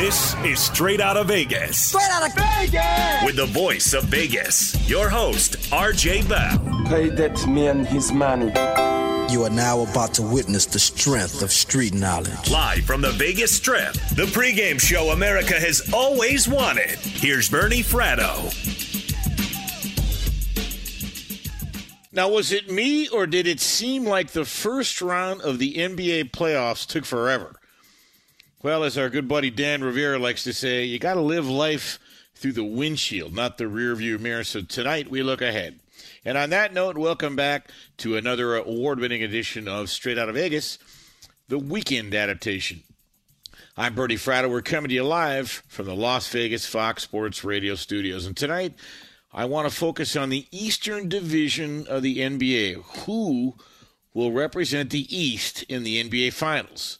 This is Straight Out of Vegas. Straight Out of Vegas! With the voice of Vegas, your host, RJ Bell. Pay that man his money. You are now about to witness the strength of street knowledge. Live from the Vegas Strip, the pregame show America has always wanted. Here's Bernie Fratto. Now, was it me or did it seem like the first round of the NBA playoffs took forever? Well, as our good buddy Dan Rivera likes to say, you got to live life through the windshield, not the rearview mirror. So tonight we look ahead. And on that note, welcome back to another award winning edition of Straight Out of Vegas, the weekend adaptation. I'm Bernie Fratto. We're coming to you live from the Las Vegas Fox Sports Radio studios. And tonight, I want to focus on the Eastern Division of the NBA. Who will represent the East in the NBA Finals?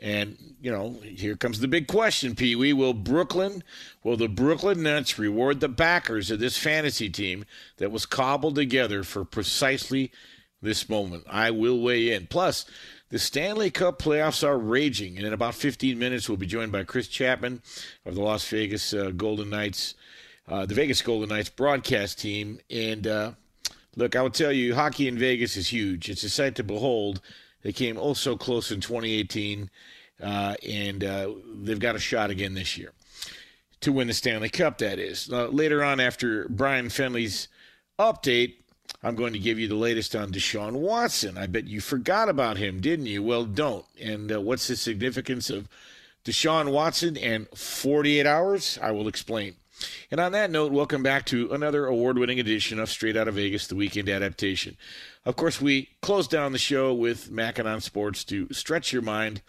And, you know, here comes the big question, Pee Wee. Will Brooklyn, will the Brooklyn Nets reward the backers of this fantasy team that was cobbled together for precisely this moment? I will weigh in. Plus, the Stanley Cup playoffs are raging, and in about 15 minutes, we'll be joined by Chris Chapman of the Las Vegas uh, Golden Knights, uh, the Vegas Golden Knights broadcast team. And uh, look, I will tell you, hockey in Vegas is huge. It's a sight to behold. They came oh so close in 2018, uh, and uh, they've got a shot again this year to win the Stanley Cup, that is. Uh, later on, after Brian Fenley's update, I'm going to give you the latest on Deshaun Watson. I bet you forgot about him, didn't you? Well, don't. And uh, what's the significance of Deshaun Watson and 48 hours? I will explain. And on that note, welcome back to another award winning edition of Straight Out of Vegas, the weekend adaptation. Of course, we close down the show with Mackinon Sports to stretch your mind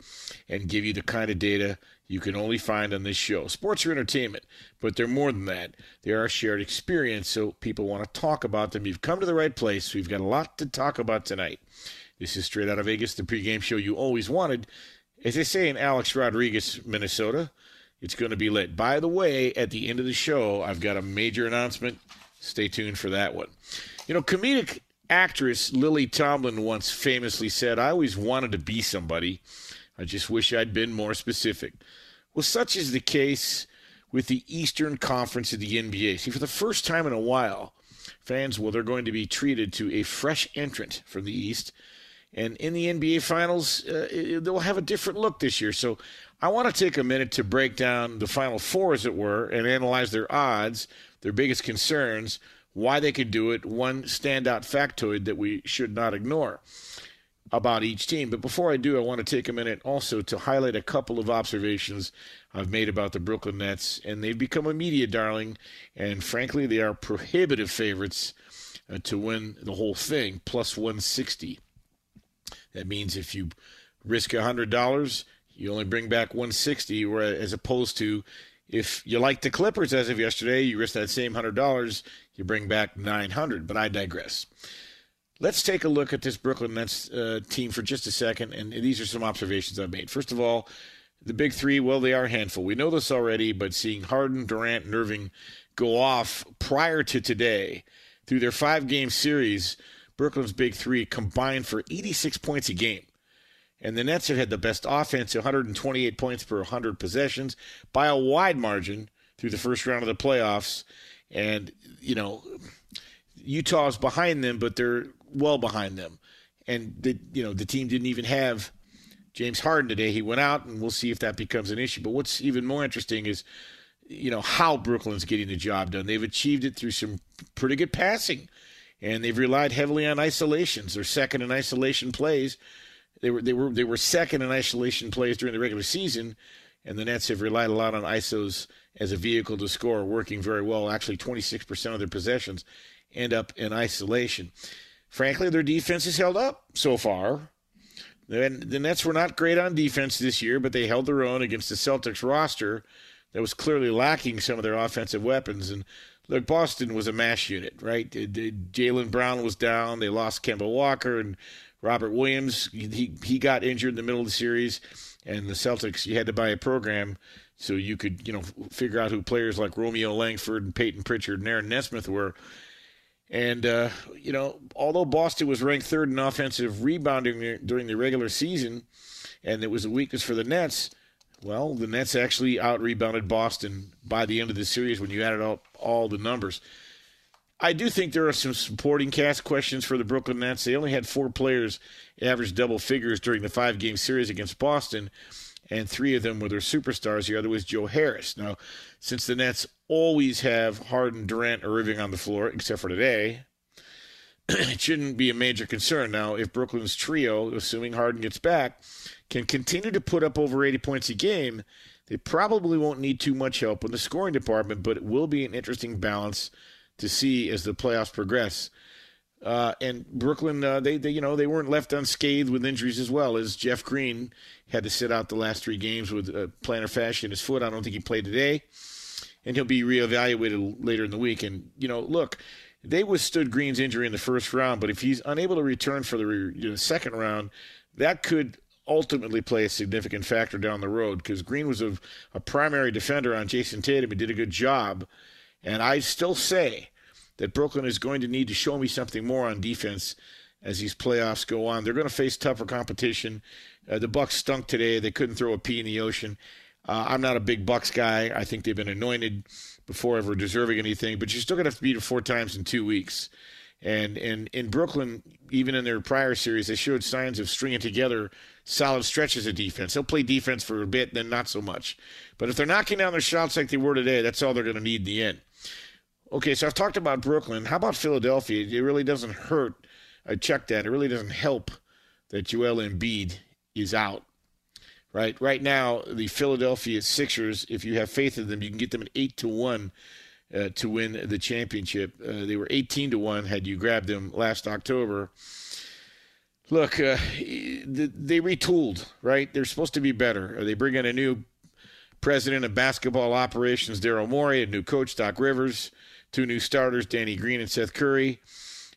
and give you the kind of data you can only find on this show. Sports are entertainment, but they're more than that. They are a shared experience, so people want to talk about them. You've come to the right place. We've got a lot to talk about tonight. This is Straight Out of Vegas, the pregame show you always wanted. As they say in Alex Rodriguez, Minnesota, it's going to be lit. By the way, at the end of the show, I've got a major announcement stay tuned for that one. You know, comedic actress Lily Tomlin once famously said, I always wanted to be somebody. I just wish I'd been more specific. Well, such is the case with the Eastern Conference of the NBA. See, for the first time in a while, fans, well, they're going to be treated to a fresh entrant from the East. And in the NBA Finals, uh, they'll have a different look this year. So I want to take a minute to break down the Final Four, as it were, and analyze their odds, their biggest concerns, why they could do it, one standout factoid that we should not ignore about each team. But before I do, I want to take a minute also to highlight a couple of observations I've made about the Brooklyn Nets. And they've become a media darling, and frankly, they are prohibitive favorites uh, to win the whole thing, plus 160. That means if you risk $100, you only bring back 160, as opposed to if you like the Clippers as of yesterday, you risk that same $100, you bring back 900. But I digress. Let's take a look at this Brooklyn Nets uh, team for just a second, and these are some observations I've made. First of all, the big three, well, they are a handful. We know this already, but seeing Harden, Durant, and Irving go off prior to today through their five game series, Brooklyn's big three combined for 86 points a game. And the Nets have had the best offense, 128 points per 100 possessions by a wide margin through the first round of the playoffs. And, you know, Utah's behind them, but they're well behind them. And the you know the team didn't even have James Harden today. He went out, and we'll see if that becomes an issue. But what's even more interesting is you know how Brooklyn's getting the job done. They've achieved it through some pretty good passing, and they've relied heavily on isolations. They're second in isolation plays. They were they were they were second in isolation plays during the regular season, and the Nets have relied a lot on isos as a vehicle to score, working very well. Actually, 26% of their possessions end up in isolation. Frankly, their defense has held up so far. And the Nets were not great on defense this year, but they held their own against the Celtics roster that was clearly lacking some of their offensive weapons. And look, Boston was a mash unit, right? Jaylen Brown was down. They lost Kemba Walker and Robert Williams. He he got injured in the middle of the series, and the Celtics. You had to buy a program so you could you know figure out who players like Romeo Langford and Payton Pritchard and Aaron Nesmith were. And, uh, you know, although Boston was ranked third in offensive rebounding during the regular season, and it was a weakness for the Nets, well, the Nets actually out rebounded Boston by the end of the series when you added up all the numbers. I do think there are some supporting cast questions for the Brooklyn Nets. They only had four players average double figures during the five game series against Boston, and three of them were their superstars. The other was Joe Harris. Now, since the Nets always have Harden, Durant, or Irving on the floor, except for today, it shouldn't be a major concern. Now, if Brooklyn's trio, assuming Harden gets back, can continue to put up over 80 points a game, they probably won't need too much help in the scoring department, but it will be an interesting balance to see as the playoffs progress. Uh, and Brooklyn, uh, they, they, you know, they weren't left unscathed with injuries as well as Jeff Green had to sit out the last three games with a plantar fascia in his foot. I don't think he played today and he'll be reevaluated later in the week. And you know, look, they withstood Green's injury in the first round, but if he's unable to return for the you know, second round, that could ultimately play a significant factor down the road because Green was a, a primary defender on Jayson Tatum. He did a good job, and I still say that Brooklyn is going to need to show me something more on defense as these playoffs go on. They're going to face tougher competition. Uh, the Bucks stunk today; they couldn't throw a pea in the ocean. Uh, I'm not a big Bucks guy. I think they've been anointed before ever deserving anything, but you're still gonna have to beat them four times in two weeks. And and in Brooklyn, even in their prior series, they showed signs of stringing together solid stretches of defense. They'll play defense for a bit, then not so much. But if they're knocking down their shots like they were today, that's all they're going to need in the end. Okay, so I've talked about Brooklyn. How about Philadelphia? It really doesn't hurt. I checked that. It really doesn't help that Joel Embiid is out right? Right now, the Philadelphia Sixers, if you have faith in them, you can get them at eight to one uh, to win the championship. Uh, they were eighteen to one had you grabbed them last October. Look, uh, they retooled, right? They're supposed to be better. They bring in a new president of basketball operations, Daryl Morey, a new coach, Doc Rivers, two new starters, Danny Green and Seth Curry.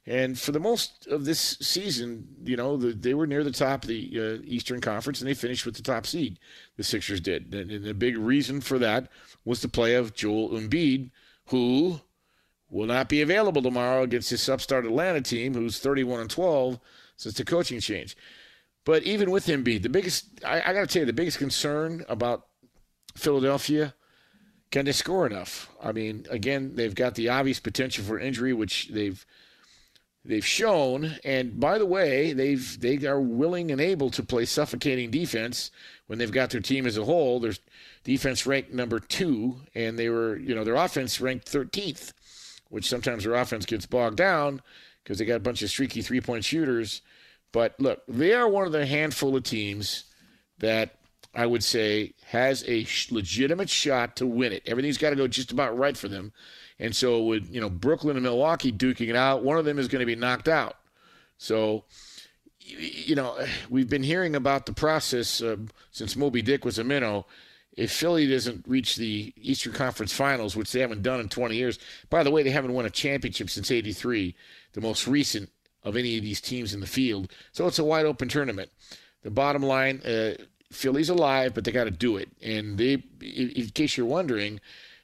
And for the most of this season, you know, the, they were near the top of the uh, Eastern Conference and they finished with the top seed. The Sixers did. And, and the big reason for that was the play of Joel Embiid, who will not be available tomorrow against this upstart Atlanta team, who's 31 and 12 since the coaching change. But even with Embiid, the biggest I, I got to tell you, the biggest concern about Philadelphia can they score enough? I mean, again, they've got the obvious potential for injury, which they've they've shown. And by the way, they've they are willing and able to play suffocating defense when they've got their team as a whole. Their defense ranked number two, and they were you know their offense ranked 13th, which sometimes their offense gets bogged down because they got a bunch of streaky three point shooters. But look, they are one of the handful of teams that I would say, has a legitimate shot to win it. Everything's got to go just about right for them. And so, with you know Brooklyn and Milwaukee duking it out, one of them is going to be knocked out. So, you know, we've been hearing about the process uh, since Moby Dick was a minnow. If Philly doesn't reach the Eastern Conference Finals, which they haven't done in 20 years, by the way, they haven't won a championship since '83, the most recent of any of these teams in the field. So it's a wide open tournament. The bottom line, uh, Philly's alive, but they got to do it. And they, in case you're wondering,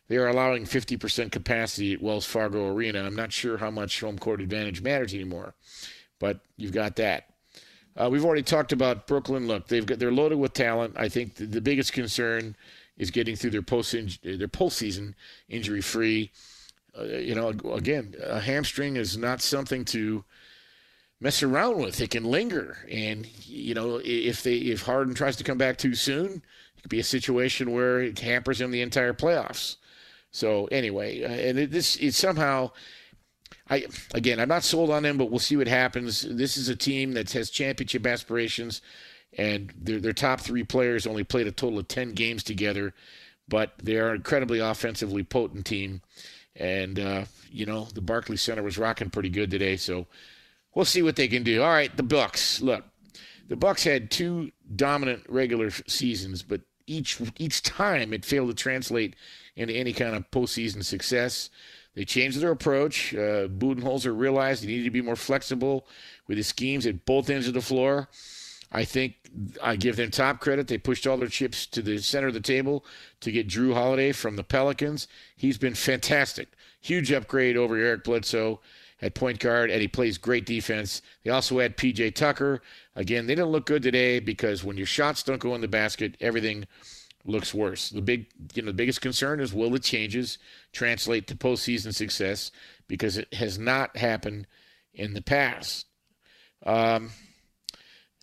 they are allowing 50% capacity at Wells Fargo Arena. I'm not sure how much home court advantage matters anymore, but you've got that. Uh, we've already talked about Brooklyn. Look, they've got they're loaded with talent. I think the, the biggest concern is getting through their post their postseason injury free. Uh, you know, again, a hamstring is not something to mess around with. It can linger, and you know if they if Harden tries to come back too soon, it could be a situation where it hampers him the entire playoffs. So anyway, uh, and it, this is somehow. I again, I'm not sold on them, but we'll see what happens. This is a team that has championship aspirations, and their their top three players only played a total of ten games together, but they are an incredibly offensively potent team, and uh, you know the Barclays Center was rocking pretty good today, so we'll see what they can do. All right, the Bucks. Look, the Bucks had two dominant regular seasons, but each each time it failed to translate into any kind of postseason success. They changed their approach. Uh, Budenholzer realized he needed to be more flexible with his schemes at both ends of the floor. I think I give them top credit. They pushed all their chips to the center of the table to get Jrue Holiday from the Pelicans. He's been fantastic. Huge upgrade over Eric Bledsoe at point guard, and he plays great defense. They also had PJ Tucker. Again, they didn't look good today because when your shots don't go in the basket, everything looks worse. The big, you know, the biggest concern is will the changes translate to postseason success because it has not happened in the past. Um,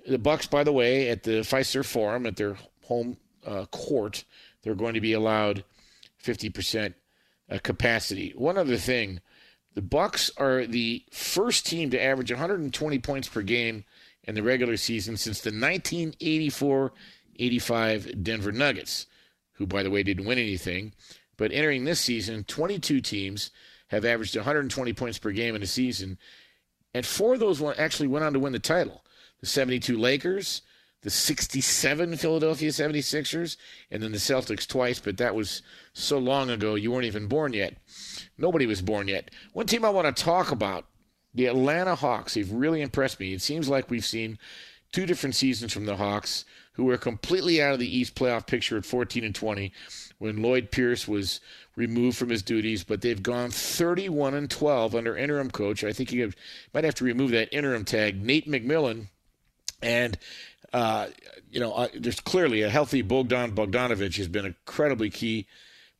the Bucks, by the way, at the Fiserv Forum at their home uh, court, they're going to be allowed 50% uh, capacity. One other thing the Bucks are the first team to average 120 points per game in the regular season since the 1984-85 Denver Nuggets, who by the way didn't win anything, but entering this season, 22 teams have averaged 120 points per game in a season, and four of those actually went on to win the title. The 72 Lakers, the 67 Philadelphia 76ers, and then the Celtics twice, but that was so long ago you weren't even born yet. Nobody was born yet. One team I want to talk about the Atlanta Hawks. They've really impressed me. It seems like we've seen two different seasons from the Hawks, who were completely out of the East playoff picture at 14 and 20 when Lloyd Pierce was removed from his duties, but they've gone 31 and 12 under interim coach. I think you might have to remove that interim tag, Nate McMillan. And, uh, you know, uh, there's clearly a healthy Bogdan Bogdanovich has been incredibly key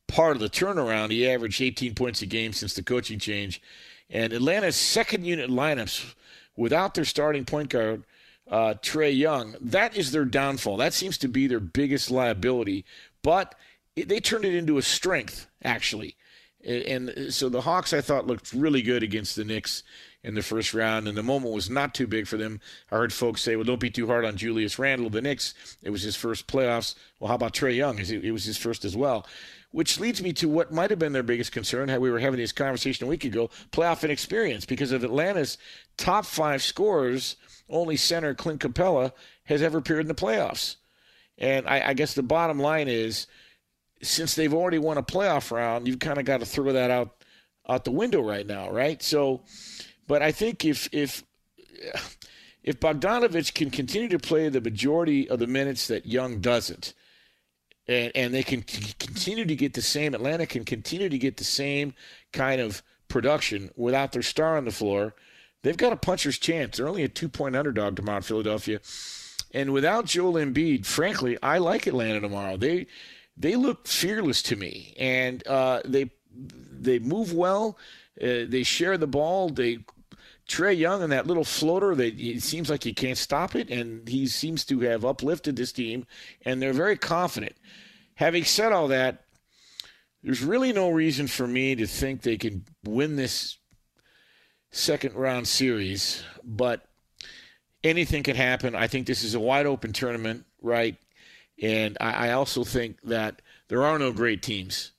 part of the turnaround. He averaged 18 points a game since the coaching change. And Atlanta's second unit lineups without their starting point guard, uh, Trae Young, that is their downfall. That seems to be their biggest liability. But it, they turned it into a strength, actually. And so the Hawks, I thought, looked really good against the Knicks in the first round, and the moment was not too big for them. I heard folks say, well, don't be too hard on Julius Randle. The Knicks, it was his first playoffs. Well, how about Trae Young? It was his first as well which leads me to what might have been their biggest concern had we were having this conversation a week ago playoff inexperience because of Atlanta's top five scorers, only center Clint Capela has ever appeared in the playoffs. And I, I guess the bottom line is since they've already won a playoff round, you've kind of got to throw that out out the window right now, right? So, but I think if if if Bogdanovich can continue to play the majority of the minutes that Young doesn't, and, and they can continue to get the same. Atlanta can continue to get the same kind of production without their star on the floor, they've got a puncher's chance. They're only a two point underdog tomorrow in Philadelphia. And without Joel Embiid, frankly, I like Atlanta tomorrow. They they look fearless to me, and uh, they they move well. Uh, they share the ball. They Trae Young and that little floater that it seems like he can't stop it, and he seems to have uplifted this team, and they're very confident. Having said all that, there's really no reason for me to think they can win this second round series, but anything can happen. I think this is a wide open tournament, right? And I, I also think that there are no great teams.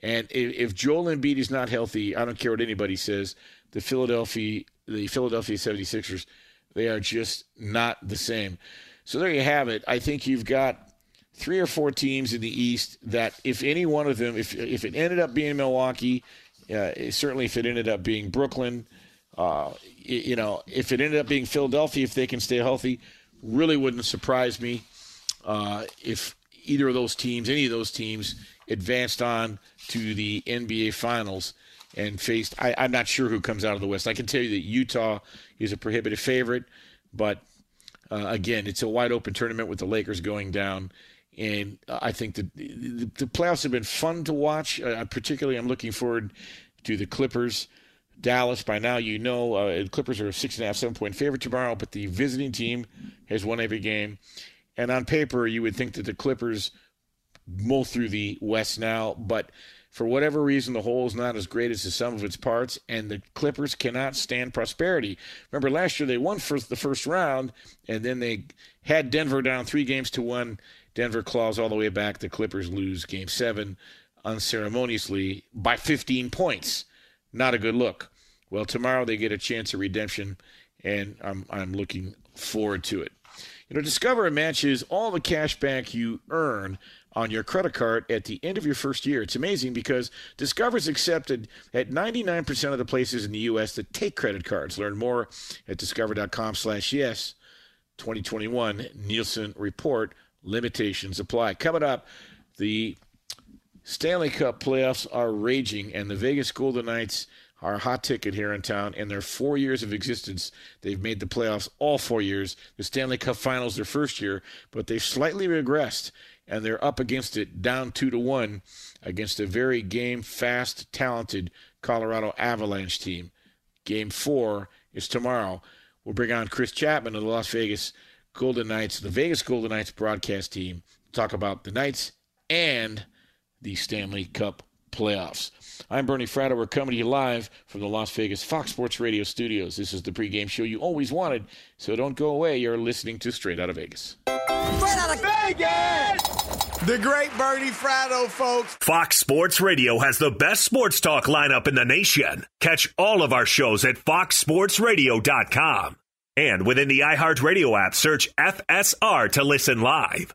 And if, if Joel Embiid is not healthy, I don't care what anybody says, the Philadelphia the Philadelphia 76ers, they are just not the same. So there you have it. I think you've got three or four teams in the East that, if any one of them, if if it ended up being Milwaukee, uh, certainly if it ended up being Brooklyn, uh, you know, if it ended up being Philadelphia, if they can stay healthy, really wouldn't surprise me uh, if either of those teams, any of those teams, advanced on to the NBA Finals and faced. I, am not sure who comes out of the West. I can tell you that Utah is a prohibitive favorite, but uh, again, it's a wide open tournament with the Lakers going down. And I think that the, the playoffs have been fun to watch. Uh, particularly, I'm looking forward to the Clippers. Dallas, by now, you know, uh, Clippers are a six and a half, seven point favorite tomorrow, but the visiting team has won every game. And on paper, you would think that the Clippers mull through the West now, but for whatever reason, the whole is not as great as the sum of its parts, and the Clippers cannot stand prosperity. Remember, last year they won first the first round, and then they had Denver down three games to one. Denver claws all the way back. The Clippers lose game seven unceremoniously by 15 points. Not a good look. Well, tomorrow they get a chance of redemption, and I'm, I'm looking forward to it. You know, Discover matches all the cash back you earn on your credit card at the end of your first year. It's amazing because Discover is accepted at 99% of the places in the U.S. that take credit cards. Learn more at discover.com slash yes. 2021 Nielsen Report. Limitations apply. Coming up, the Stanley Cup playoffs are raging, and the Vegas Golden Knights are a hot ticket here in town. In their four years of existence, they've made the playoffs all four years. The Stanley Cup Finals their first year, but they've slightly regressed and they're up against it down two to one against a very game fast, talented Colorado Avalanche team. Game four is tomorrow. We'll bring on Chris Chapman of the Las Vegas Golden Knights, the Vegas Golden Knights broadcast team, talk about the Knights and the Stanley Cup playoffs. I'm Bernie Fratto. We're coming to you live from the Las Vegas Fox Sports Radio studios. This is the pregame show you always wanted, so don't go away. You're listening to Straight Out of Vegas. Straight Out of Vegas! The great Bernie Fratto, folks. Fox Sports Radio has the best sports talk lineup in the nation. Catch all of our shows at foxsportsradio.com. And within the iHeartRadio app, search FSR to listen live.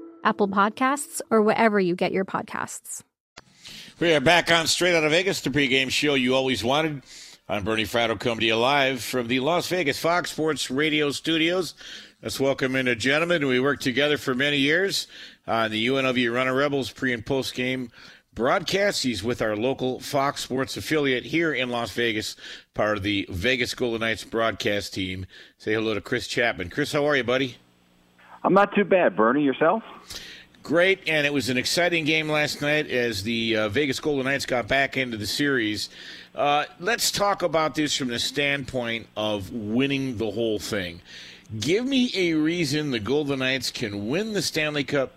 Apple Podcasts, or wherever you get your podcasts. We are back on Straight Out of Vegas, the pregame show you always wanted. I'm Bernie Fratto, coming to you live from the Las Vegas Fox Sports Radio studios. Let's welcome in a gentleman we worked together for many years on the UNLV Runnin' Rebels pre and post game broadcasts. He's with our local Fox Sports affiliate here in Las Vegas, part of the Vegas Golden Knights broadcast team. Say hello to Chris Chapman. Chris, how are you, buddy? I'm not too bad. Bernie, yourself? Great, and it was an exciting game last night as the uh, Vegas Golden Knights got back into the series. Uh, let's talk about this from the standpoint of winning the whole thing. Give me a reason the Golden Knights can win the Stanley Cup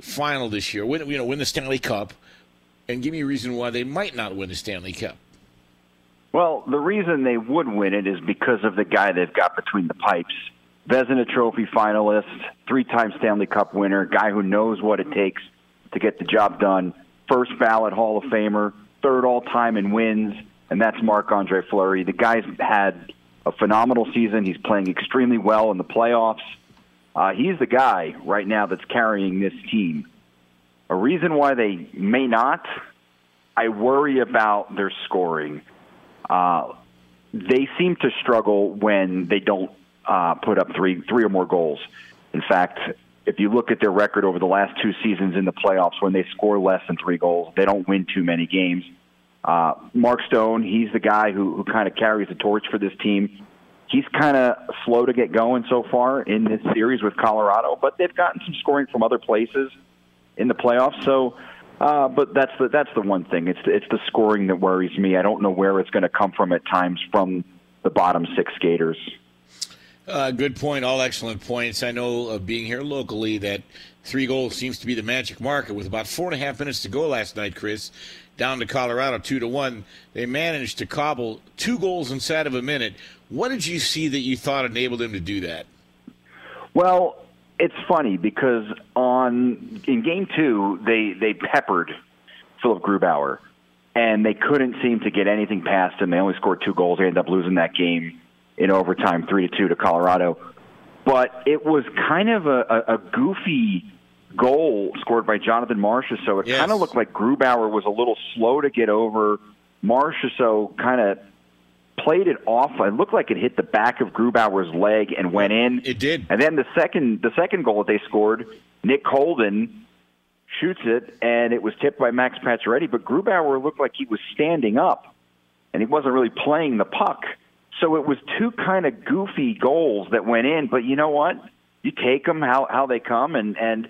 final this year. Win, you know, win the Stanley Cup, and give me a reason why they might not win the Stanley Cup. Well, the reason they would win it is because of the guy they've got between the pipes. Vezina Trophy finalist, three-time Stanley Cup winner, guy who knows what it takes to get the job done. First ballot Hall of Famer, third all-time in wins, and that's Marc-Andre Fleury. The guy's had a phenomenal season. He's playing extremely well in the playoffs. Uh, he's the guy right now that's carrying this team. A reason why they may not, I worry about their scoring. Uh, they seem to struggle when they don't uh, put up three three or more goals. In fact, if you look at their record over the last two seasons in the playoffs, when they score less than three goals, they don't win too many games. Uh, Mark Stone, he's the guy who, who kind of carries the torch for this team. He's kind of slow to get going so far in this series with Colorado, but they've gotten some scoring from other places in the playoffs. So, uh, but that's the that's the one thing. It's the, it's the scoring that worries me. I don't know where it's going to come from at times from the bottom six skaters. Uh, good point. All excellent points. I know uh, being here locally that three goals seems to be the magic marker. With about four and a half minutes to go last night, Chris, down to Colorado two to one, they managed to cobble two goals inside of a minute. What did you see that you thought enabled them to do that? Well, it's funny because on in game two they they peppered Philipp Grubauer, and they couldn't seem to get anything past him. They only scored two goals. They ended up losing that game in overtime, three to two to Colorado. But it was kind of a, a, a goofy goal scored by Jonathan Marchessault. So it yes. kind of looked like Grubauer was a little slow to get over. Marchessault so kind of played it off. It looked like it hit the back of Grubauer's leg and went in. It did. And then the second the second goal that they scored, Nick Holden shoots it, and it was tipped by Max Pacioretty. But Grubauer looked like he was standing up, and he wasn't really playing the puck. So it was two kind of goofy goals that went in, but you know what? You take them how how they come, and and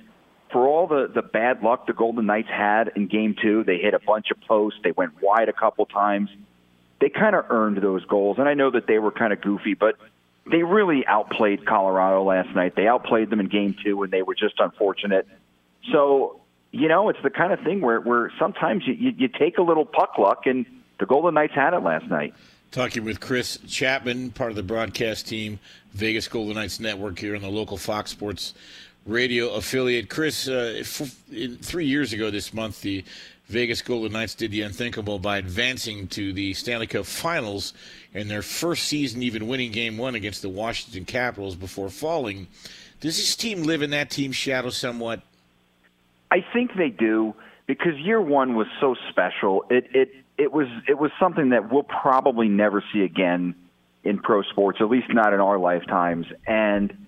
for all the the bad luck the Golden Knights had in Game Two, they hit a bunch of posts, they went wide a couple times. They kind of earned those goals, and I know that they were kind of goofy, but they really outplayed Colorado last night. They outplayed them in Game Two, and they were just unfortunate. So you know, it's the kind of thing where where sometimes you you, you take a little puck luck, and the Golden Knights had it last night. Talking with Chris Chapman, part of the broadcast team, Vegas Golden Knights Network here on the local Fox Sports radio affiliate. Chris, uh, f- three years ago this month, the Vegas Golden Knights did the unthinkable by advancing to the Stanley Cup Finals in their first season, even winning Game One against the Washington Capitals before falling. Does this team live in that team's shadow somewhat? I think they do because year one was so special. It it it was it was something that we'll probably never see again in pro sports, at least not in our lifetimes. And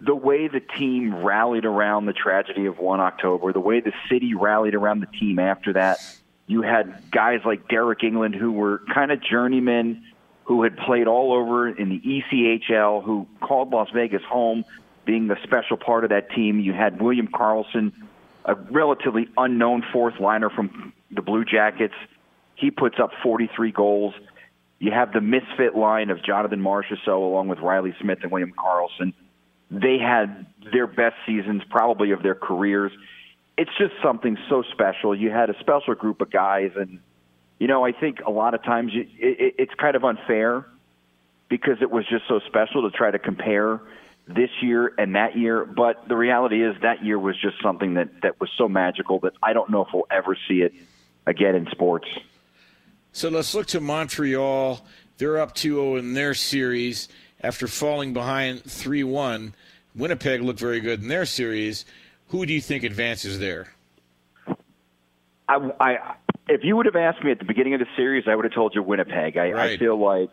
the way the team rallied around the tragedy of 1 October, the way the city rallied around the team after that, you had guys like Deryk Engelland who were kind of journeymen who had played all over in the ECHL, who called Las Vegas home, being the special part of that team. You had William Karlsson, a relatively unknown fourth liner from the Blue Jackets. He puts up 43 goals. You have the misfit line of Jonathan Marchessault along with Reilly Smith and William Karlsson. they had their best seasons probably of their careers. It's just something so special. You had a special group of guys, and you know I think a lot of times you, it, it's kind of unfair because it was just so special to try to compare this year and that year. But the reality is that year was just something that that was so magical that I don't know if we'll ever see it again in sports. So let's look to Montreal. They're up 2-0 in their series after falling behind 3 1. Winnipeg looked very good in their series. Who do you think advances there? I, I, if you would have asked me at the beginning of the series, I would have told you Winnipeg. I, right. I feel like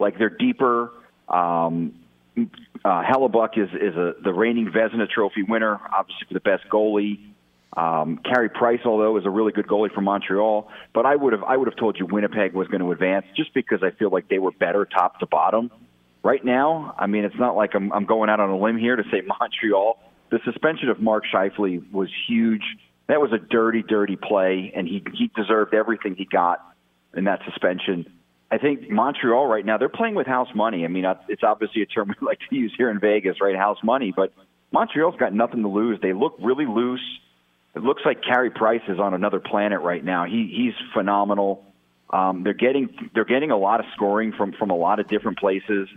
like they're deeper. Um, uh, Hellebuyck is is a, the reigning Vezina Trophy winner, obviously the best goalie. Um, Carey Price, although, is a really good goalie for Montreal, but I would have I would have told you Winnipeg was going to advance just because I feel like they were better top to bottom right now, I mean, it's not like I'm, I'm going out on a limb here to say Montreal. The suspension of Mark Scheifele was huge. That was a dirty, dirty play, and he he deserved everything he got in that suspension. I think Montreal right now they're playing with house money. I mean, it's obviously a term we like to use here in Vegas, right? House money, but Montreal's got nothing to lose. They look really loose. It looks like Carey Price is on another planet right now. He he's phenomenal. Um, they're getting they're getting a lot of scoring from from a lot of different places.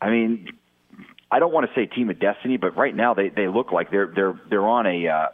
I mean, I don't want to say team of destiny, but right now they they look like they're they're they're on a uh,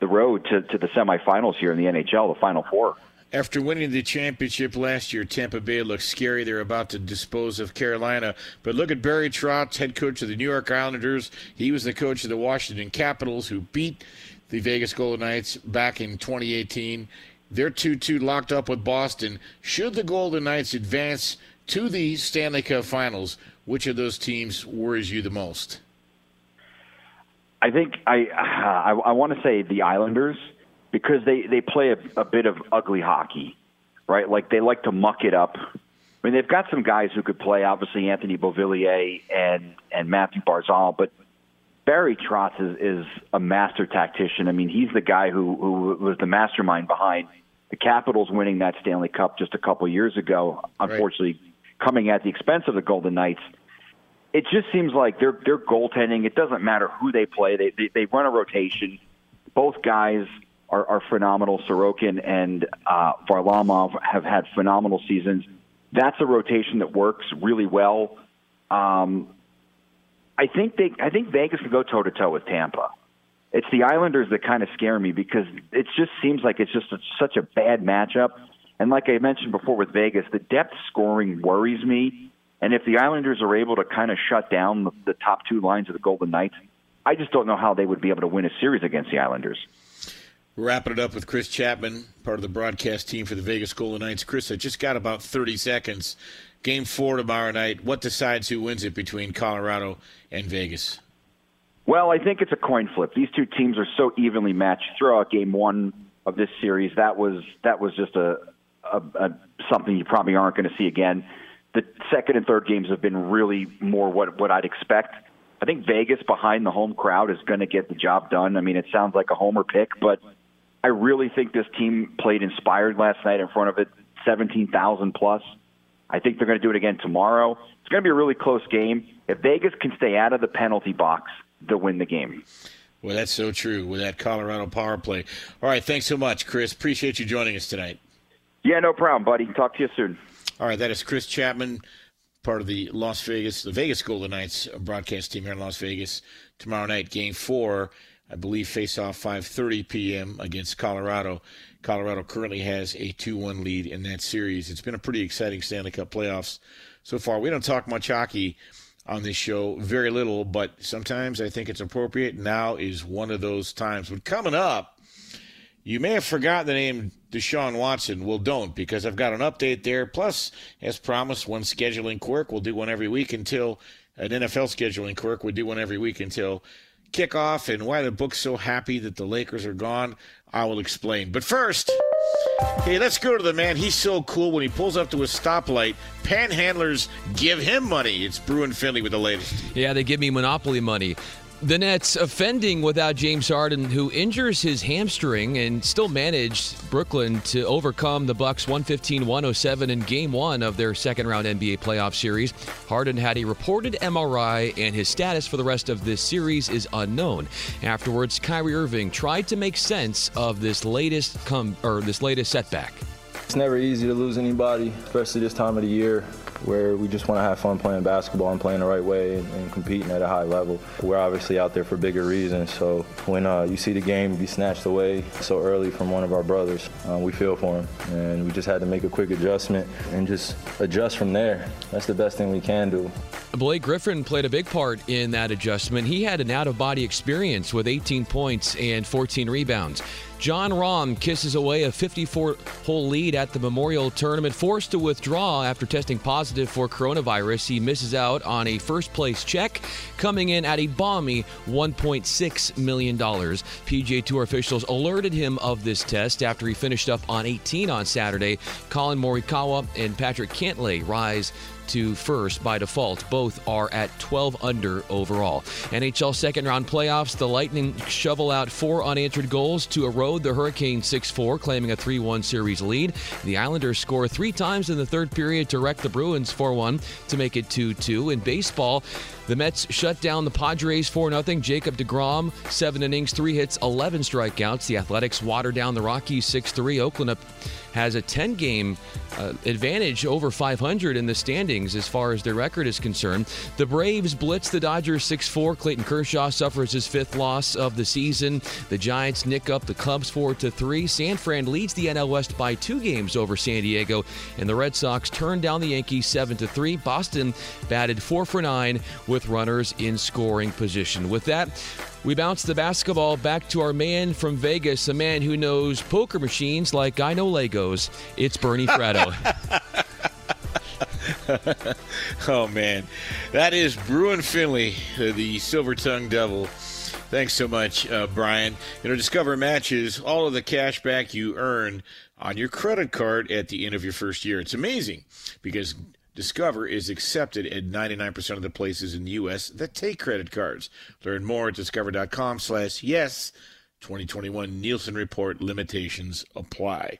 the road to to the semifinals here in the NHL, the Final Four. After winning the championship last year, Tampa Bay looks scary. They're about to dispose of Carolina. But look at Barry Trotz, head coach of the New York Islanders. He was the coach of the Washington Capitals, who beat the Vegas Golden Knights back in 2018. They're 2 2 locked up with Boston. Should the Golden Knights advance to the Stanley Cup Finals, which of those teams worries you the most? I think I I, I want to say the Islanders because they they play a, a bit of ugly hockey, right? Like they like to muck it up. I mean, they've got some guys who could play. Obviously, Anthony Beauvillier and and Mathew Barzal, but Barry Trotz is, is a master tactician. I mean, he's the guy who who was the mastermind behind the Capitals winning that Stanley Cup just a couple years ago. Unfortunately, right coming at the expense of the Golden Knights. It just seems like they're they're goaltending. It doesn't matter who they play. They they, they run a rotation. Both guys are, are phenomenal. Sorokin and uh, Varlamov have had phenomenal seasons. That's a rotation that works really well. Um, I think they I think Vegas can go toe to toe with Tampa. It's the Islanders that kind of scare me because it just seems like it's just a, such a bad matchup. And like I mentioned before with Vegas, the depth scoring worries me. And if the Islanders are able to kind of shut down the, the top two lines of the Golden Knights, I just don't know how they would be able to win a series against the Islanders. Wrapping it up with Chris Chapman, part of the broadcast team for the Vegas Golden Knights. Chris, I just got about 30 seconds. Game four tomorrow night. What decides who wins it between Colorado and Vegas? Well, I think it's a coin flip. These two teams are so evenly matched. Throughout game one of this series, that was that was just a, a, a, something you probably aren't going to see again. The second and third games have been really more what what I'd expect. I think Vegas behind the home crowd is going to get the job done. I mean, it sounds like a homer pick, but I really think this team played inspired last night in front of it, seventeen thousand plus. I think they're going to do it again tomorrow. It's going to be a really close game. If Vegas can stay out of the penalty box, they'll win the game. Well, that's so true with that Colorado power play. All right, thanks so much, Chris. Appreciate you joining us tonight. Yeah, no problem, buddy. Talk to you soon. All right, that is Chris Chapman, part of the Las Vegas, the Vegas Golden Knights broadcast team here in Las Vegas. Tomorrow night, Game Four, I believe, face off 5:30 p.m. against Colorado. Colorado currently has a 2-1 lead in that series. It's been a pretty exciting Stanley Cup playoffs so far. We don't talk much hockey on this show, very little, but sometimes I think it's appropriate. Now is one of those times. But coming up, you may have forgotten the name Deshaun Watson. Well, don't, because I've got an update there. Plus, as promised, one scheduling quirk. We'll do one every week until an NFL scheduling quirk. We'll do one every week until kickoff. And why the book's so happy that the Lakers are gone, I will explain. But first. Hey, let's go to the man. He's so cool when he pulls up to a stoplight. Panhandlers give him money. It's Brian Finley with the latest. Yeah, they give me monopoly money. The Nets offending without James Harden, who injures his hamstring and still managed Brooklyn to overcome the Bucks 115-107 in Game One of their second-round NBA playoff series. Harden had a reported MRI, and his status for the rest of this series is unknown. Afterwards, Kyrie Irving tried to make sense of this latest come or this latest setback. It's never easy to lose anybody, especially this time of the year where we just want to have fun playing basketball and playing the right way and, and, competing at a high level. We're obviously out there for bigger reasons. So when uh, you see the game be snatched away so early from one of our brothers, uh, we feel for him. And we just had to make a quick adjustment and just adjust from there. That's the best thing we can do. Blake Griffin played a big part in that adjustment. He had an out of body experience with 18 points and 14 rebounds. Jon Rahm kisses away a 54 hole lead at the Memorial Tournament, forced to withdraw after testing positive for coronavirus. He misses out on a first place check, coming in at a balmy $1.6 million. PGA Tour officials alerted him of this test after he finished up on 18 on Saturday. Collin Morikawa and Patrick Cantlay rise to first by default. Both are at 12 under overall. NHL second round playoffs. The Lightning shovel out four unanswered goals to erode the Hurricanes 6 4, claiming a 3 1 series lead. The Islanders score three times in the third period to wreck the Bruins 4 1 to make it 2 2. In baseball, the Mets shut down the Padres 4 0. Jacob DeGrom, seven innings, three hits, 11 strikeouts. The Athletics water down the Rockies 6 3. Oakland has a 10 game uh, advantage over 500 in the standings as far as their record is concerned. The Braves blitz the Dodgers 6 4. Clayton Kershaw suffers his fifth loss of the season. The Giants nick up the Cubs 4 3. San Fran leads the NL West by two games over San Diego, and the Red Sox turn down the Yankees 7 3. Boston batted 4 for 9 with runners in scoring position. With that, we bounce the basketball back to our man from Vegas, a man who knows poker machines like I know Legos. It's Bernie Fratto. oh, man. That is Brian Finley, the silver tongued devil. Thanks so much, uh, Brian. You know, discover matches all of the cash back you earn on your credit card at the end of your first year. It's amazing because Discover is accepted at 99% of the places in the U.S. that take credit cards. Learn more at discover.com slash yes. 2021 Nilson Report limitations apply.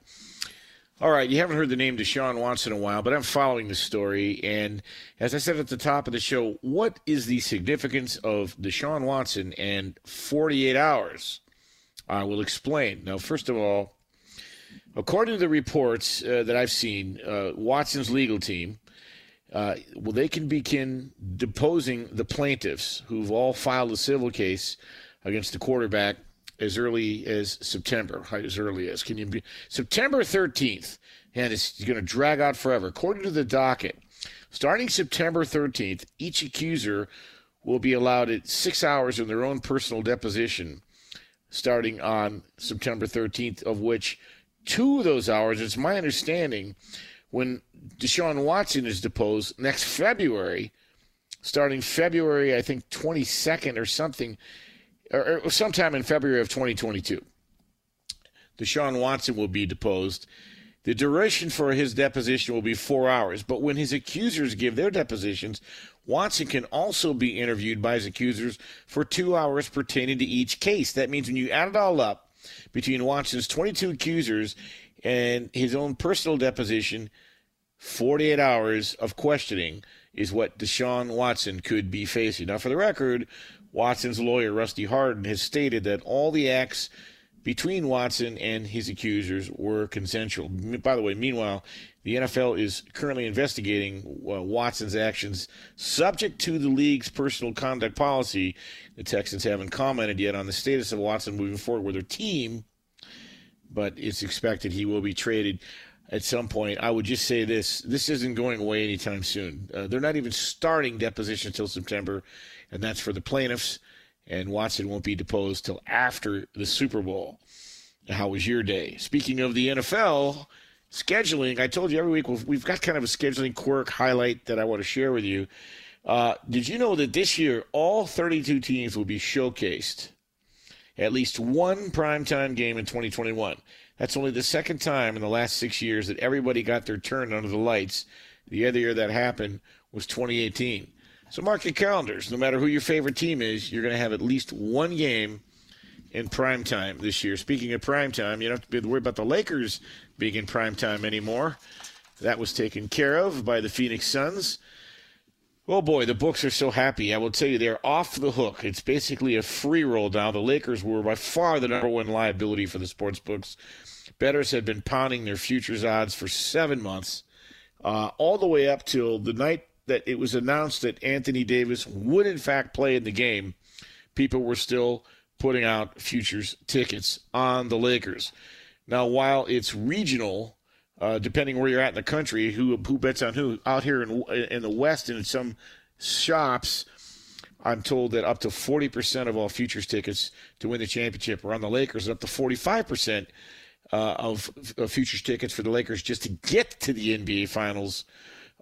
All right, you haven't heard the name Deshaun Watson in a while, but I'm following the story. And as I said at the top of the show, what is the significance of Deshaun Watson and 48 hours? I will explain. Now, first of all, according to the reports uh, that I've seen, uh, Watson's legal team uh, well, they can begin deposing the plaintiffs who've all filed a civil case against the quarterback as early as September. As early as can you be September 13th, and it's going to drag out forever. According to the docket, starting September 13th, each accuser will be allowed at six hours in their own personal deposition, starting on September 13th, of which two of those hours, it's my understanding, when Deshaun Watson is deposed next February, starting February, I think 22nd or something, or, or sometime in February of 2022. Deshaun Watson will be deposed. The duration for his deposition will be four hours, but when his accusers give their depositions, Watson can also be interviewed by his accusers for two hours pertaining to each case. That means when you add it all up between Watson's 22 accusers and his own personal deposition, 48 hours of questioning is what Deshaun Watson could be facing. Now, for the record, Watson's lawyer, Rusty Hardin, has stated that all the acts between Watson and his accusers were consensual. By the way, meanwhile, the NFL is currently investigating uh, Watson's actions subject to the league's personal conduct policy. The Texans haven't commented yet on the status of Watson moving forward with their team, but it's expected he will be traded at some point. I would just say this this isn't going away anytime soon. Uh, they're not even starting deposition until September, and that's for the plaintiffs. And Watson won't be deposed till after the Super Bowl. How was your day? Speaking of the NFL, scheduling, I told you every week we've got kind of a scheduling quirk highlight that I want to share with you. Uh, did you know that this year all 32 teams will be showcased at least one primetime game in 2021? That's only the second time in the last six years that everybody got their turn under the lights. The other year that happened was 2018. So mark your calendars. No matter who your favorite team is, you're going to have at least one game in prime time this year. Speaking of prime time, you don't have to be worried about the Lakers being in prime time anymore. That was taken care of by the Phoenix Suns. Oh boy, the books are so happy. I will tell you, they're off the hook. It's basically a free roll now. The Lakers were by far the number one liability for the sports books. Bettors had been pounding their futures odds for seven months, uh, all the way up till the night that it was announced that Anthony Davis would, in fact, play in the game. People were still putting out futures tickets on the Lakers. Now, while it's regional, uh, depending where you're at in the country, who who bets on who? Out here in in the West and in some shops, I'm told that up to 40% of all futures tickets to win the championship are on the Lakers, and up to 45% uh, of, futures tickets for the Lakers just to get to the NBA Finals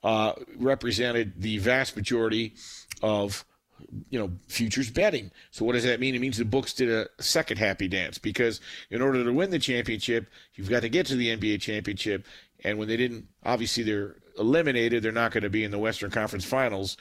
uh, represented the vast majority of you know futures betting. So what does that mean? It means the books did a second happy dance because in order to win the championship, you've got to get to the NBA championship. And when they didn't, obviously they're eliminated. They're not going to be in the Western Conference Finals.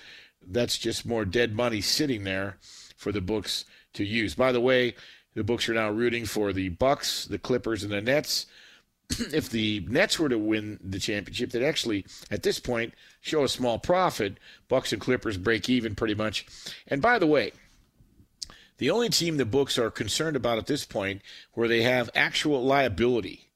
That's just more dead money sitting there for the books to use. By the way, the books are now rooting for the Bucks, the Clippers, and the Nets. if the Nets were to win the championship, they'd actually, at this point, show a small profit. Bucks and Clippers break even pretty much. And by the way, the only team the books are concerned about at this point, where they have actual liability,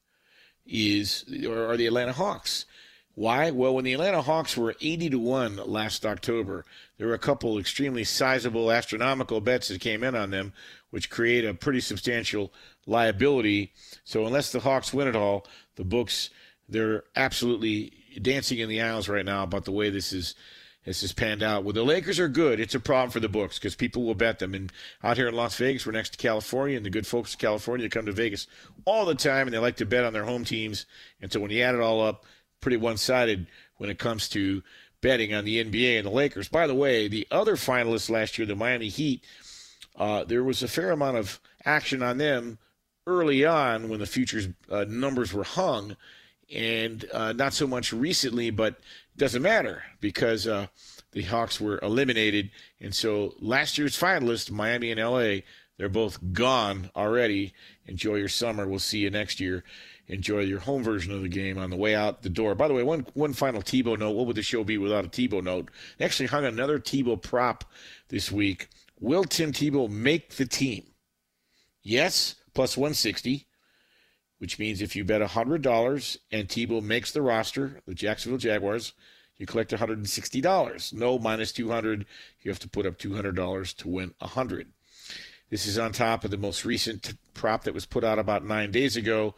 is or are the Atlanta Hawks. Why? Well, when the Atlanta Hawks were 80 to 1 last October, there were a couple extremely sizable astronomical bets that came in on them, which create a pretty substantial liability. So unless the Hawks win it all, the books they're absolutely dancing in the aisles right now about the way this is this is panned out. Well, the Lakers are good. It's a problem for the books because people will bet them. And out here in Las Vegas, we're next to California, and the good folks of California come to Vegas all the time, and they like to bet on their home teams. And so when you add it all up, pretty one-sided when it comes to betting on the NBA and the Lakers. By the way, the other finalists last year, the Miami Heat, uh, there was a fair amount of action on them early on when the futures uh, numbers were hung, and uh, not so much recently, but it doesn't matter because uh, the Hawks were eliminated. And so last year's finalists, Miami and LA, they're both gone already. Enjoy your summer. We'll see you next year. Enjoy your home version of the game on the way out the door. By the way, one one final Tebow note. What would the show be without a Tebow note? They actually hung another Tebow prop this week. Will Tim Tebow make the team? Yes, plus 160, which means if you bet $100 and Tebow makes the roster, the Jacksonville Jaguars, you collect $160. No, minus 200. You have to put up $200 to win 100. This is on top of the most recent prop that was put out about nine days ago.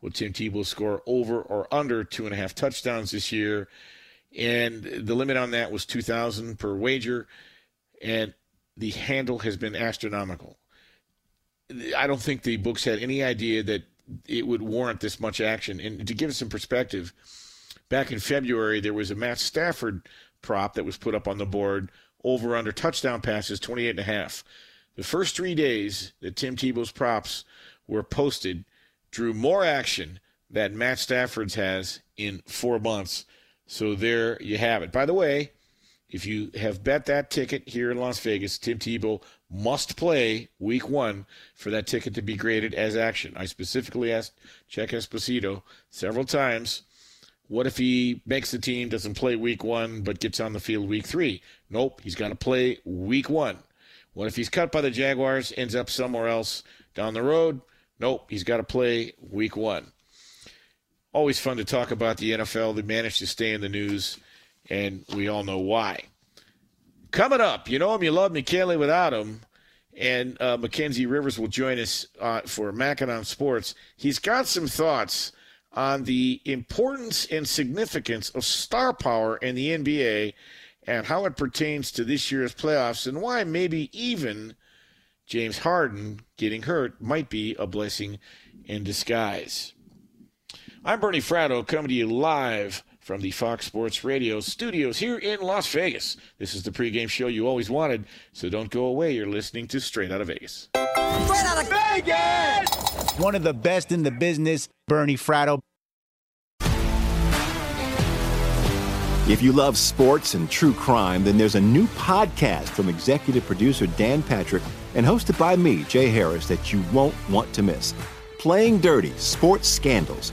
Will Tim Tebow score over or under two and a half touchdowns this year? And the limit on that was 2000 per wager. And the handle has been astronomical. I don't think the books had any idea that it would warrant this much action. And to give it some perspective, back in February, there was a Matt Stafford prop that was put up on the board over under touchdown passes 28 and a half. The first three days that Tim Tebow's props were posted drew more action than Matt Stafford's has in four months. So there you have it. By the way, if you have bet that ticket here in Las Vegas, Tim Tebow must play week one for that ticket to be graded as action. I specifically asked Jack Esposito several times what if he makes the team, doesn't play week one, but gets on the field week three? Nope, he's got to play week one. What if he's cut by the Jaguars, ends up somewhere else down the road? Nope, he's got to play week one. Always fun to talk about the NFL. They managed to stay in the news, and we all know why. Coming up, you know him, you love me, can't without him. And uh, Mackenzie Rivers will join us uh, for Mackinon Sports. He's got some thoughts on the importance and significance of star power in the NBA and how it pertains to this year's playoffs and why maybe even James Harden getting hurt might be a blessing in disguise. I'm Bernie Fratto coming to you live from the Fox Sports Radio studios here in Las Vegas. This is the pregame show you always wanted, so don't go away. You're listening to Straight Out of Vegas. Straight Out of Vegas! One of the best in the business, Bernie Fratto. If you love sports and true crime, then there's a new podcast from executive producer Dan Patrick and hosted by me, Jay Harris, that you won't want to miss. Playing Dirty Sports Scandals.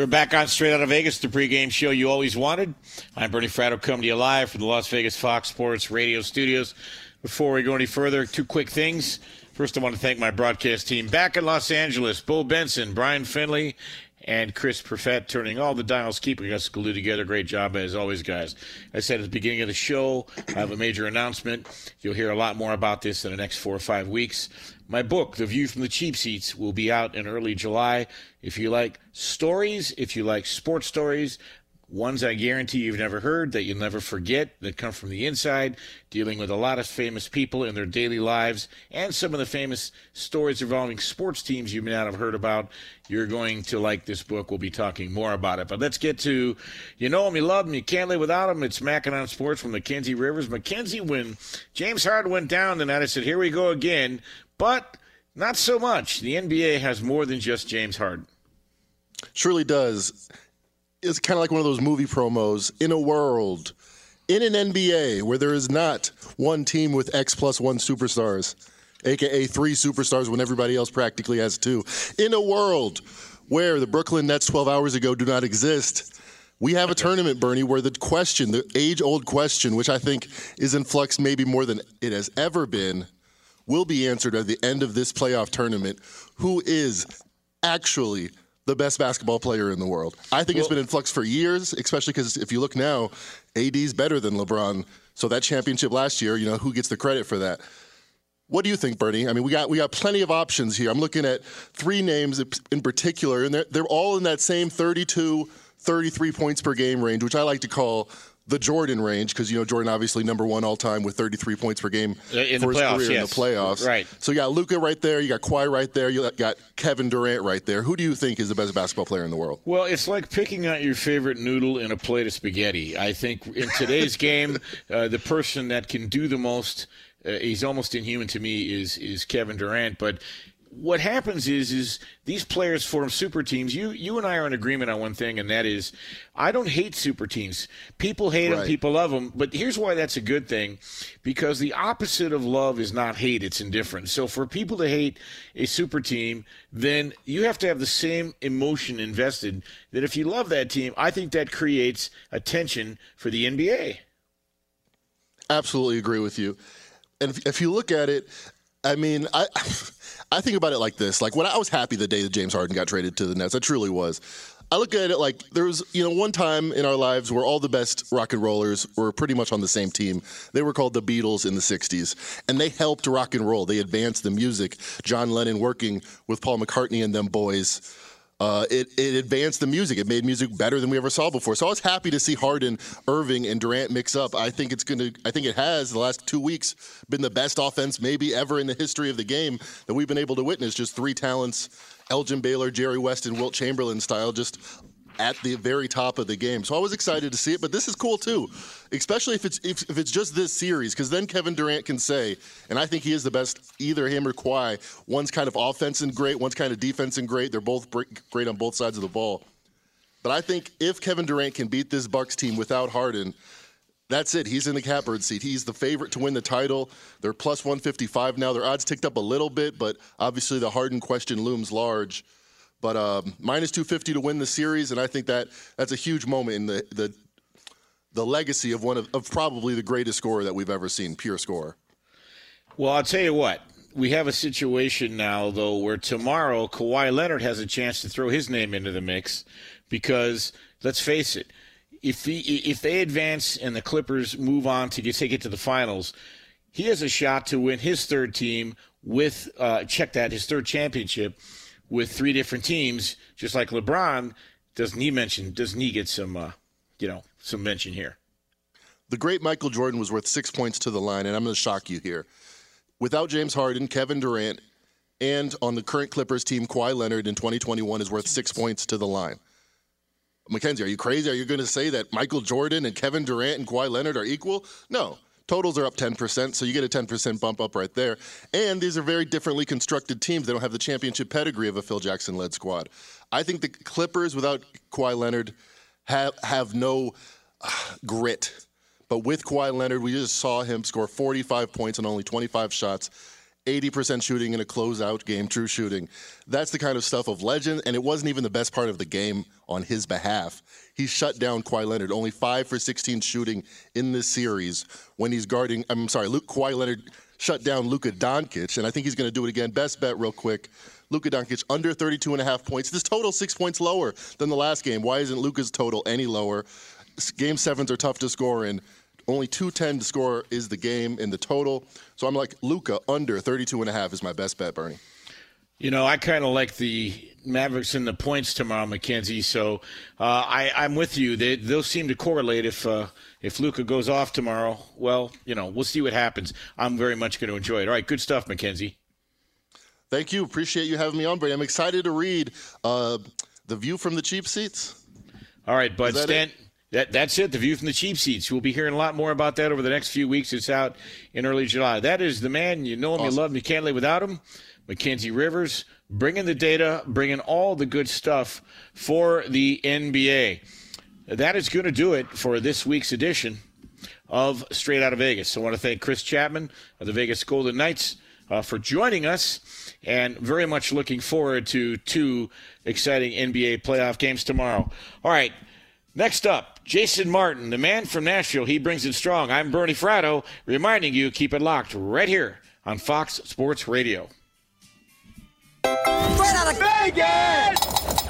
We're back on Straight Out of Vegas, the pregame show you always wanted. I'm Bernie Fratto coming to you live from the Las Vegas Fox Sports Radio studios. Before we go any further, two quick things. First, I want to thank my broadcast team back in Los Angeles Bo Benson, Brian Finley, and Chris Perfett turning all the dials, keeping us glued together. Great job, as always, guys. I said at the beginning of the show, I have a major announcement. You'll hear a lot more about this in the next four or five weeks. My book, The View from the Cheap Seats, will be out in early July. If you like stories, if you like sports stories, ones I guarantee you've never heard, that you'll never forget, that come from the inside, dealing with a lot of famous people in their daily lives, and some of the famous stories involving sports teams you may not have heard about. You're going to like this book. We'll be talking more about it. But let's get to, you know him, you love him, you can't live without him. It's Mackinon Sports from Mackenzie Rivers. Mackenzie, when James Harden went down tonight, I said, here we go again. But not so much. The NBA has more than just James Harden. Surely does. It's kind of like one of those movie promos. In a world, in an NBA where there is not one team with X plus one superstars, aka three superstars when everybody else practically has two. In a world where the Brooklyn Nets 12 hours ago do not exist, we have a tournament, Bernie, where the question, the age old question, which I think is in flux maybe more than it has ever been, will be answered at the end of this playoff tournament. Who is actually the best basketball player in the world? I think well, it's been in flux for years, especially because if you look now, AD's better than LeBron. So that championship last year, you know, who gets the credit for that? What do you think, Bernie? I mean, we got we got plenty of options here. I'm looking at three names in particular, and they're, they're all in that same 32, 33 points per game range, which I like to call the Jordan range because you know Jordan obviously number one all time with 33 points per game in for his playoffs, career yes. in the playoffs. Right. So you got Luka right there, you got Kawhi right there, you got Kevin Durant right there. Who do you think is the best basketball player in the world? Well, it's like picking out your favorite noodle in a plate of spaghetti. I think in today's game, uh, the person that can do the most. Uh, he's almost inhuman to me is is Kevin Durant, but what happens is is these players form super teams. You you and I are in agreement on one thing, and that is I don't hate super teams. People hate right. them, people love them. But here's why that's a good thing, because the opposite of love is not hate; it's indifference. So for people to hate a super team, then you have to have the same emotion invested. That if you love that team, I think that creates attention for the NBA. Absolutely agree with you. And if, if you look at it, I mean, I I think about it like this. Like when I was happy the day that James Harden got traded to the Nets, I truly was. I look at it like there was, you know, one time in our lives where all the best rock and rollers were pretty much on the same team. They were called the Beatles in the 60s, and they helped rock and roll. They advanced the music. John Lennon working with Paul McCartney and them boys uh, it, it advanced the music. It made music better than we ever saw before. So I was happy to see Harden, Irving, and Durant mix up. I think it's going to. I think it has the last two weeks been the best offense maybe ever in the history of the game that we've been able to witness. Just three talents: Elgin Baylor, Jerry West, and Wilt Chamberlain style. Just at the very top of the game. So I was excited to see it, but this is cool too, especially if it's if, if it's just this series, because then Kevin Durant can say, and I think he is the best, either him or Kawhi. One's kind of offense and great, one's kind of defense and great. They're both great on both sides of the ball. But I think if Kevin Durant can beat this Bucks team without Harden, that's it. He's in the catbird seat. He's the favorite to win the title. They're plus 155 now. Their odds ticked up a little bit, but obviously the Harden question looms large. But um, minus 250 to win the series, and I think that that's a huge moment in the the, the legacy of one of, of probably the greatest scorer that we've ever seen, pure scorer. Well, I'll tell you what. We have a situation now, though, where tomorrow Kawhi Leonard has a chance to throw his name into the mix because, let's face it, if he, if they advance and the Clippers move on to get, take it to the finals, he has a shot to win his third team with uh, check that his third championship with three different teams, just like LeBron, doesn't he mention? Doesn't he get some, uh, you know, some mention here? The great Michael Jordan was worth six points to the line, and I'm going to shock you here. Without James Harden, Kevin Durant, and on the current Clippers team, Kawhi Leonard in 2021 is worth six points to the line. Mackenzie, are you crazy? Are you going to say that Michael Jordan and Kevin Durant and Kawhi Leonard are equal? No. Totals are up 10%, so you get a 10% bump up right there. And these are very differently constructed teams. They don't have the championship pedigree of a Phil Jackson led squad. I think the Clippers without Kawhi Leonard have, have no uh, grit. But with Kawhi Leonard, we just saw him score 45 points on only 25 shots. 80% shooting in a closeout game, true shooting. That's the kind of stuff of legend, and it wasn't even the best part of the game on his behalf. He shut down Kawhi Leonard, only 5 for 16 shooting in this series when he's guarding, I'm sorry, Luke Kawhi Leonard shut down Luka Doncic, and I think he's going to do it again. Best bet, real quick. Luka Doncic under 32 and a half points. This total six points lower than the last game. Why isn't Luka's total any lower? Game sevens are tough to score in. Only 210 to score is the game in the total. So I'm like, Luka under 32 and a half is my best bet, Bernie. You know, I kind of like the Mavericks in the points tomorrow, Mackenzie. So uh, I, I'm with you. They, they'll seem to correlate if uh, if Luka goes off tomorrow. Well, you know, we'll see what happens. I'm very much going to enjoy it. All right, good stuff, Mackenzie. Thank you. Appreciate you having me on, Bernie. I'm excited to read uh, the view from the cheap seats. All right, bud. Stand. It? That, that's it. The view from the cheap seats. We'll be hearing a lot more about that over the next few weeks. It's out in early July. That is the man. You know him, awesome. you love him, you can't live without him. Mackenzie Rivers, bringing the data, bringing all the good stuff for the NBA. that is going to do it for this week's edition of Straight Out of Vegas. So I want to thank Chris Chapman of the Vegas Golden Knights uh, for joining us and very much looking forward to two exciting NBA playoff games tomorrow. All right, next up, Jason Martin, the man from Nashville. He brings it strong. I'm Bernie Fratto, reminding you keep it locked right here on Fox Sports Radio. Straight out of Vegas!